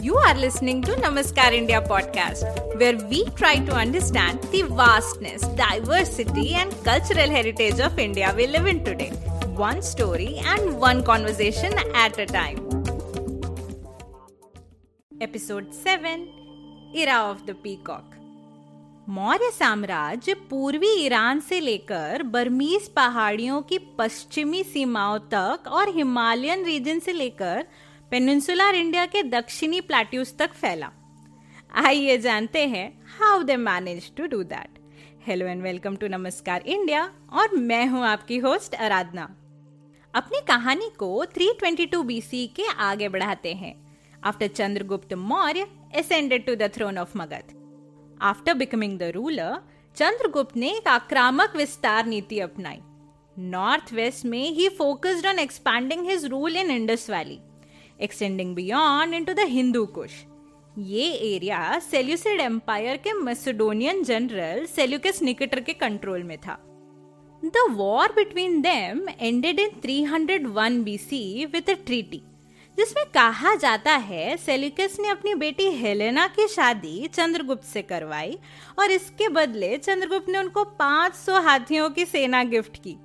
You are listening to Namaskar India podcast, where we try to understand the vastness, diversity, and cultural heritage of India we live in today, one story and one conversation at a time. Episode 7 Era of the Peacock Maurya साम्राज्य पूर्वी Iran से लेकर Burmese पहाड़ियों की पश्चिमी सीमाओं तक और हिमालयन रीजन से लेकर पेनिनसुलर इंडिया के दक्षिणी प्लेट्यूज तक फैला। आइए जानते हैं how they manage to do that hello and welcome to Namaskar India और मैं हूँ आपकी होस्ट आराधना अपनी कहानी को 322 बीसी के आगे बढ़ाते हैं। After Chandragupta Maurya ascended to the throne of Magadha after becoming the ruler Chandragupta ने एक आक्रामक विस्तार नीति अपनाई। नॉर्थ वेस्ट में ही focused on expanding his rule in Indus valley extending beyond into the Hindu Kush ये एरिया सेल्यूसिड एम्पायर के Macedonian general Seleucus Nicator के कंट्रोल में था. The war between them ended in 301 BC with a treaty जिसमें कहा जाता है Seleucus ने अपनी बेटी हेलेना की शादी चंद्रगुप्त से करवाई और इसके बदले चंद्रगुप्त ने उनको 500 हाथियों की सेना गिफ्ट की,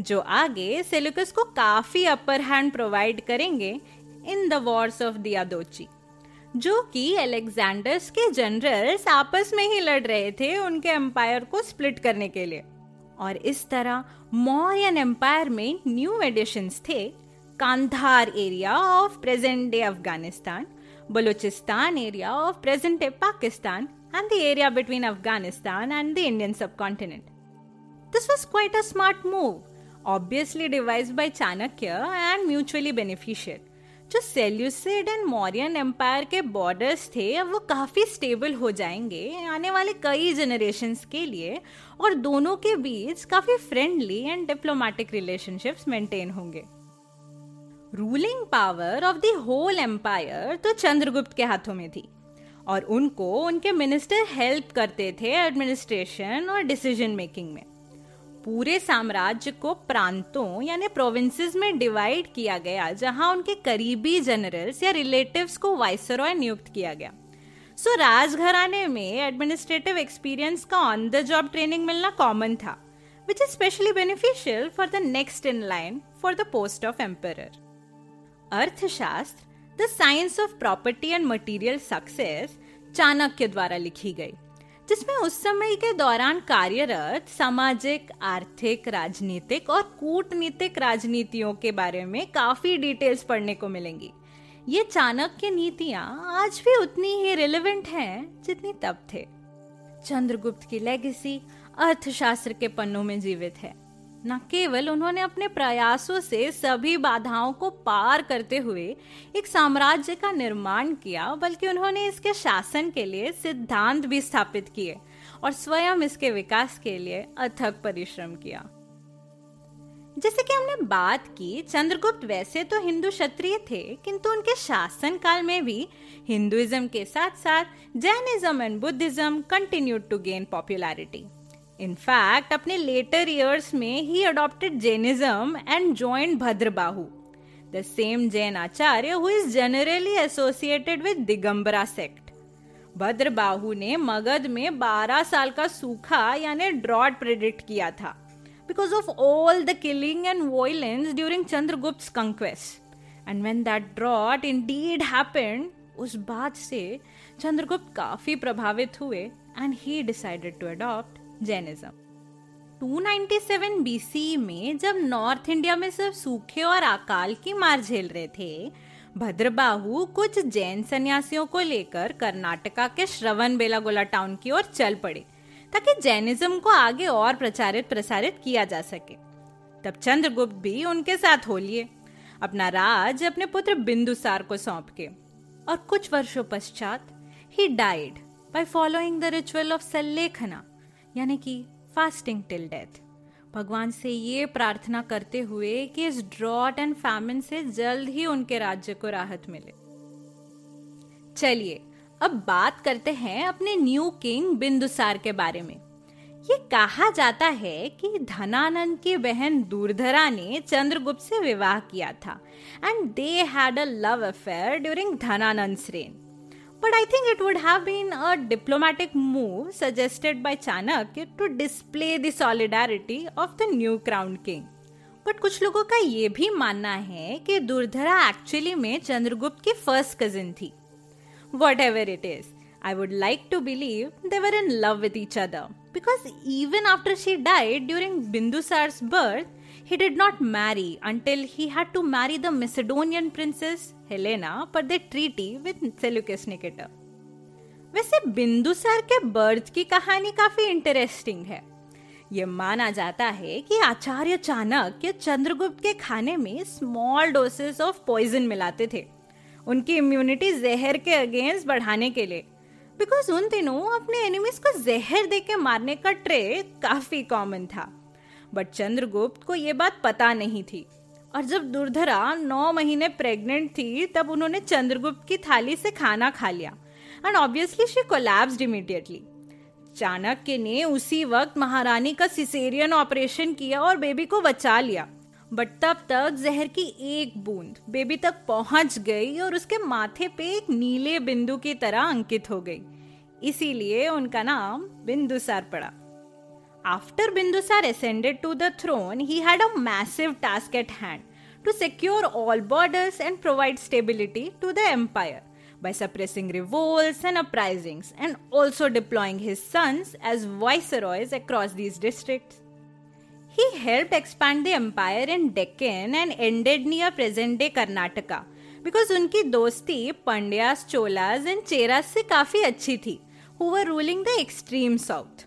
जो आगे सेल्यूकस को काफ़ी अपर हैंड प्रोवाइड करेंगे in the wars of Diadochi जो कि अलेक्जेंडर्स के जनरल्स आपस में ही लड़ रहे थे उनके एम्पायर को स्प्लिट करने के लिए और इस तरह मौर्यन एम्पायर में न्यू एडिशंस थे Kandahar area of present day Afghanistan Baluchistan area of present day Pakistan and the area between Afghanistan and the Indian subcontinent. This was quite a smart move, obviously devised by Chanakya and mutually beneficial. जो Seleucid and Mauryan empire के borders थे, अब वो काफ़ी stable हो जाएँगे आने वाले कई जनरेशन के लिए और दोनों के बीच काफ़ी friendly and diplomatic relationships maintain होंगे। Ruling power of the whole empire तो चंद्रगुप्त के हाथों में थी और उनको उनके मिनिस्टर हेल्प करते थे एडमिनिस्ट्रेशन और डिसीज़न मेकिंग में। पूरे साम्राज्य को प्रांतों यानी प्रोविंसेस में डिवाइड किया गया जहाँ उनके करीबी जनरल्स या रिलेटिव्स को वाइसरॉय नियुक्त किया गया। सो so, राजघराने में एडमिनिस्ट्रेटिव एक्सपीरियंस का ऑन द जॉब ट्रेनिंग मिलना कॉमन था which is specially beneficial for the next in line for the post of emperor Arthashastra the science of property and material success Chanakya द्वारा लिखी गई। जिसमें उस समय के दौरान कार्यरत, सामाजिक, आर्थिक, राजनीतिक और कूटनीतिक राजनीतियों के बारे में काफ़ी डिटेल्स पढ़ने को मिलेंगी। ये चाणक्य नीतियाँ आज भी उतनी ही रिलेवेंट हैं जितनी तब थे। चंद्रगुप्त की लेगेसी अर्थशास्त्र के पन्नों में जीवित है। न केवल उन्होंने अपने प्रयासों से सभी बाधाओं को पार करते हुए एक साम्राज्य का निर्माण किया, बल्कि उन्होंने इसके शासन के लिए सिद्धांत भी स्थापित किए और स्वयं इसके विकास के लिए अथक परिश्रम किया। जैसे कि हमने बात की, चंद्रगुप्त वैसे तो हिंदू क्षत्रिय थे, किंतु उनके शासन काल में भी हिंदुइज्म के साथ साथ Jainism and Buddhism continue to gain popularity in fact अपने लेटर ईयर्स में ही adopted Jainism and joined Bhadrabahu the same Jain acharya who is generally associated with Digambara sect Bhadrabahu ने मगध में 12 साल का सूखा यानी ड्रॉट प्रेडिक्ट किया था because of all the killing and violence during Chandragupta conquest and when that drought indeed happened उस बात से चंद्रगुप्त काफ़ी प्रभावित हुए and he decided to adopt Jainism. 297 BC में जब नॉर्थ इंडिया में सब सूखे और अकाल की मार झेल रहे थे, भद्रबाहु कुछ जैन सन्यासियों को लेकर कर्नाटका के श्रवण बेलागोला टाउन की ओर चल पड़े, ताकि जैनिज्म को आगे और प्रचारित प्रसारित किया जा सके। तब चंद्रगुप्त भी उनके साथ हो लिए, अपना राज अपने पुत्र बिंदुसार को सौंप के, और कुछ वर्षों पश्चात ही died by following the ritual of Sallekhana यानी कि फास्टिंग टिल डेथ भगवान से ये प्रार्थना करते हुए कि इस ड्रॉट एंड फैमिन से जल्द ही उनके राज्य को राहत मिले। चलिए, अब बात करते हैं अपने न्यू किंग बिंदुसार के बारे में। ये कहा जाता है कि धनानंद की बहन दूरधरा ने चंद्रगुप्त से विवाह किया था and they had a love affair during Dhanananda reign but I think it would have been a diplomatic move suggested by Chanakya to display the solidarity of the new crown king but कुछ लोगों का ये भी मानना है कि दुर्धरा actually में चंद्रगुप्त की फ़र्स्ट कजिन थी। Whatever it is I would like to believe they were in love with each other because even after she died during Bindusara's birth he did not marry until he had to marry the Macedonian princess Helena per the treaty with Seleucus Nicator. वैसे बिंदुसार के birth की कहानी काफ़ी interesting है। ये माना जाता है कि आचार्य चाणक्य चंद्रगुप्त के खाने में स्मॉल डोसेस ऑफ़ पॉइजन मिलाते थे। उनकी इम्यूनिटी जहर के अगेंस्ट बढ़ाने के लिए। बिकॉज़ उन दिनों अपने एनिमीज को जहर देके मारने का ट्रे काफ़ी कॉमन था। बट चंद्रगुप्त को ये बात पता नहीं थी। और जब दुर्धरा नौ महीने प्रेग्नेंट थी, तब उन्होंने चंद्रगुप्त की थाली से खाना खा लिया। And obviously she collapsed immediately Chanakya ने उसी वक्त महारानी का सिसेरियन ऑपरेशन किया और बेबी को बचा लिया। बट तब तक जहर की एक बूंद बेबी तक पहुँच गई और उसके माथे पे एक नीले बिंदु की तरह अंकित हो गई। इसीलिए उनका नाम बिंदुसार पड़ा। After Bindusar ascended to the throne, he had a massive task at hand to secure all borders and provide stability to the empire by suppressing revolts and uprisings and also deploying his sons as viceroys across these districts. He helped expand the empire in Deccan and ended near present day Karnataka because उनकी दोस्ती पंड्यास Cholas and Cheras से काफी अच्छी थी who were ruling the extreme south.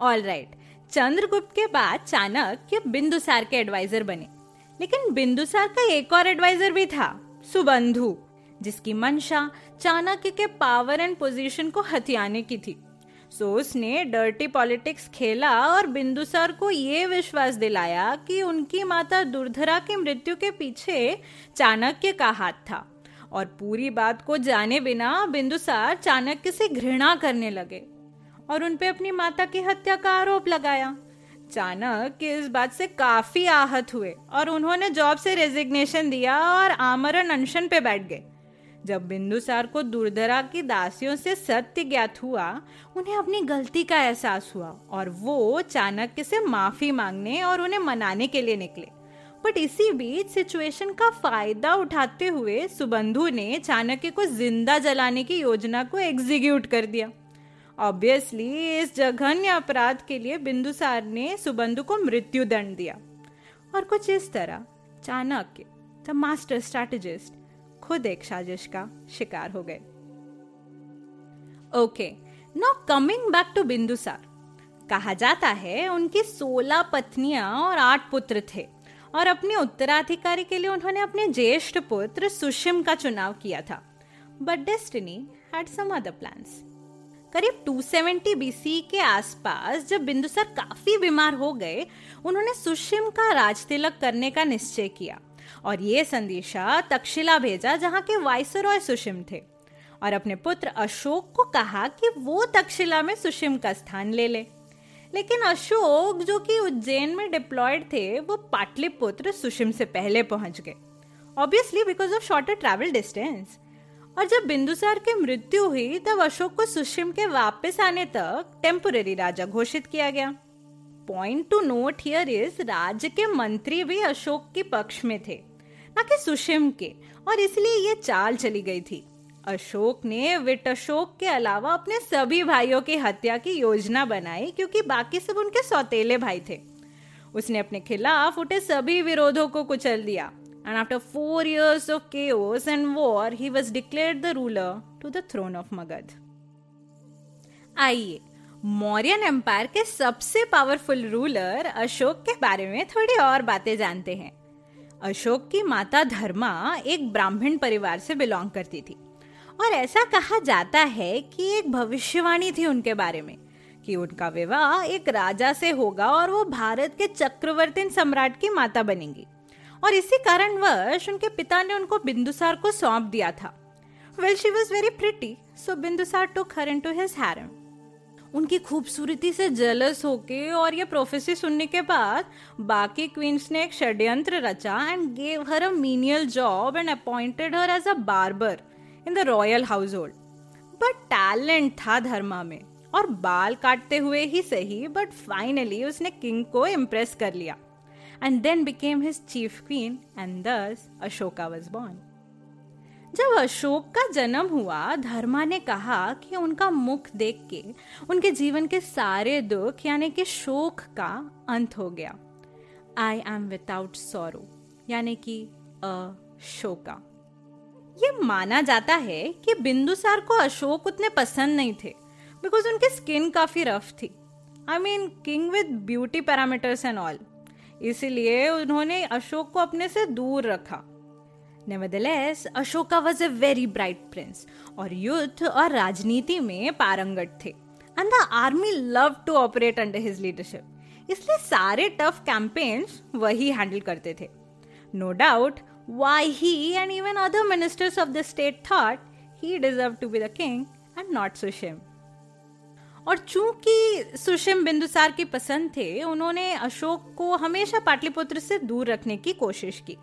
All right Chandragupta के बाद चाणक्य बिंदुसार के adviser बने लेकिन बिंदुसार का एक और एडवाइजर भी था सुबंधु जिसकी मंशा चाणक्य के पावर एंड पोजीशन को हथियाने की थी। सो उसने डर्टी पॉलिटिक्स खेला और बिंदुसार को ये विश्वास दिलाया कि उनकी माता दुर्धरा की मृत्यु के पीछे चाणक्य का हाथ था। और पूरी बात को जाने बिना बिंदुसार चाणक्य से घृणा करने लगे। और उन पे अपनी माता की हत्या का आरोप लगाया। चाणक्य इस बात से काफ़ी आहत हुए और उन्होंने जॉब से रेजिग्नेशन दिया और आमरण अनशन पे बैठ गए। जब बिंदुसार को दुर्धरा की दासियों से सत्य ज्ञात हुआ, उन्हें अपनी गलती का एहसास हुआ और वो चाणक्य से माफ़ी मांगने और उन्हें मनाने के लिए निकले। बट इसी बीच सिचुएशन का फ़ायदा उठाते हुए सुबंधु ने चाणक्य को ज़िंदा जलाने की योजना को एग्जीक्यूट कर दिया। ऑब्वियसली इस जघन्य अपराध के लिए बिंदुसार ने सुबंधु को मृत्यु दंड दिया। और कुछ इस तरह, चाणक्य द मास्टर स्ट्रैटेजिस्ट खुद एक साजिश का शिकार हो गए। Okay no coming back to Bindusara. कहा जाता है, उनकी सोलह पत्नियाँ और आठ पुत्र थे। और अपने उत्तराधिकारी के लिए उन्होंने अपने ज्येष्ठ पुत्र सुशिम का चुनाव किया था। But destiny had some other plans करीब 270 बीसी के आसपास जब बिंदुसर काफ़ी बीमार हो गए, उन्होंने सुशिम का राज तिलक करने का निश्चय किया और ये संदेशा तक्षशिला भेजा जहाँ के वायसरॉय सुशिम थे और अपने पुत्र अशोक को कहा कि वो तक्षशिला में सुशिम का स्थान ले ले। लेकिन अशोक जो कि उज्जैन में डिप्लॉयड थे, वो पाटलिपुत्र सुशिम से पहले पहुँच गए। Obviously because of shorter travel distance और जब बिंदुसार की मृत्यु हुई, तब अशोक को सुशिम के वापस आने तक टेम्पोरेरी राजा घोषित किया गया। Point to note here is राज्य के मंत्री भी अशोक के पक्ष में थे, न कि सुशिम के, और इसलिए ये चाल चली गई थी। अशोक ने विट अशोक के अलावा अपने सभी भाइयों की हत्या की योजना बनाई, क्योंकि बाकी सब उनके सौतेले भाई थे। उसने अपने खिलाफ उठे सभी विरोधों को कुचल दिया। And after four years of chaos and war, he was declared the ruler to the throne of Magad. आइए मौर्यन एम्पायर के सबसे पावरफुल रूलर अशोक के बारे में थोड़ी और बातें जानते हैं। अशोक की माता धर्मा एक ब्राह्मण परिवार से बिलोंग करती थी। और ऐसा कहा जाता है कि एक भविष्यवाणी थी उनके बारे में कि उनका विवाह एक राजा से होगा और वो भारत के चक्रवर्ती सम्राट की माता बनेंगी। और इसी कारणवश उनके पिता ने उनको बिंदुसार को सौंप दिया था। Well she was very pretty so Bindusara took her into his harem उनकी खूबसूरती से जलस होके और ये प्रोफेसी सुनने के बाद बाकी क्वींस ने एक षड्यंत्र रचा and gave her a menial job and appointed her as a barber in the royal household but talent था धर्मा में, और बाल काटते हुए ही सही बट फाइनली उसने किंग को इम्प्रेस कर लिया। And then became his chief queen and this Ashoka was born जब अशोक का जन्म हुआ, धर्मा ने कहा कि उनका मुख देख के उनके जीवन के सारे दुख, यानी कि शोक का अंत हो गया। आई एम विदाउट सोरो यानी कि अशोका। ये माना जाता है कि बिंदुसार को अशोक उतने पसंद नहीं थे बिकॉज़ उनकी स्किन काफ़ी रफ थी। I mean king with beauty parameters and all इसीलिए उन्होंने अशोक को अपने से दूर रखा। Nevertheless, Ashoka was a very bright prince और युद्ध और राजनीति में पारंगत थे। And the army love to operate under his leadership इसलिए सारे टफ कैंपेन्स वही हैंडल करते थे। No doubt why he and even other ministers of the state thought he deserve to be the king and not Sushim और चूँकि सुशिम बिंदुसार की पसंद थे, उन्होंने अशोक को हमेशा पाटलिपुत्र से दूर रखने की कोशिश की।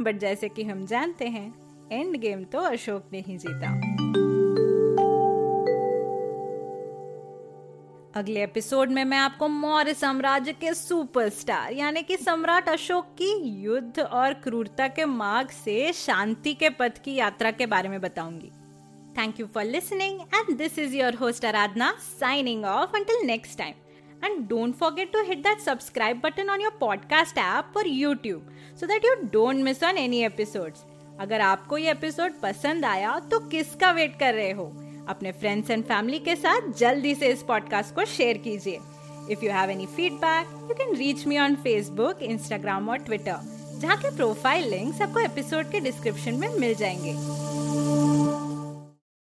बट जैसे कि हम जानते हैं एंड गेम तो अशोक ने ही जीता। अगले एपिसोड में मैं आपको मौर्य साम्राज्य के सुपरस्टार, यानी कि सम्राट अशोक की युद्ध और क्रूरता के मार्ग से शांति के पथ की यात्रा के बारे में बताऊँगी। Thank you for listening and this is your host Aradhana signing off until next time And don't forget to hit that subscribe button on your podcast app or YouTube, so that you don't miss on any episodes. अगर आपको ये episode पसंद आया तो किसका wait कर रहे हो अपने फ्रेंड्स एंड फैमिली के साथ जल्दी से इस पॉडकास्ट को शेयर कीजिए if you have any feedback you can reach me on Facebook Instagram और ट्विटर जहाँ के प्रोफ़ाइल लिंक्स आपको एपिसोड के डिस्क्रिप्शन में मिल जाएँगे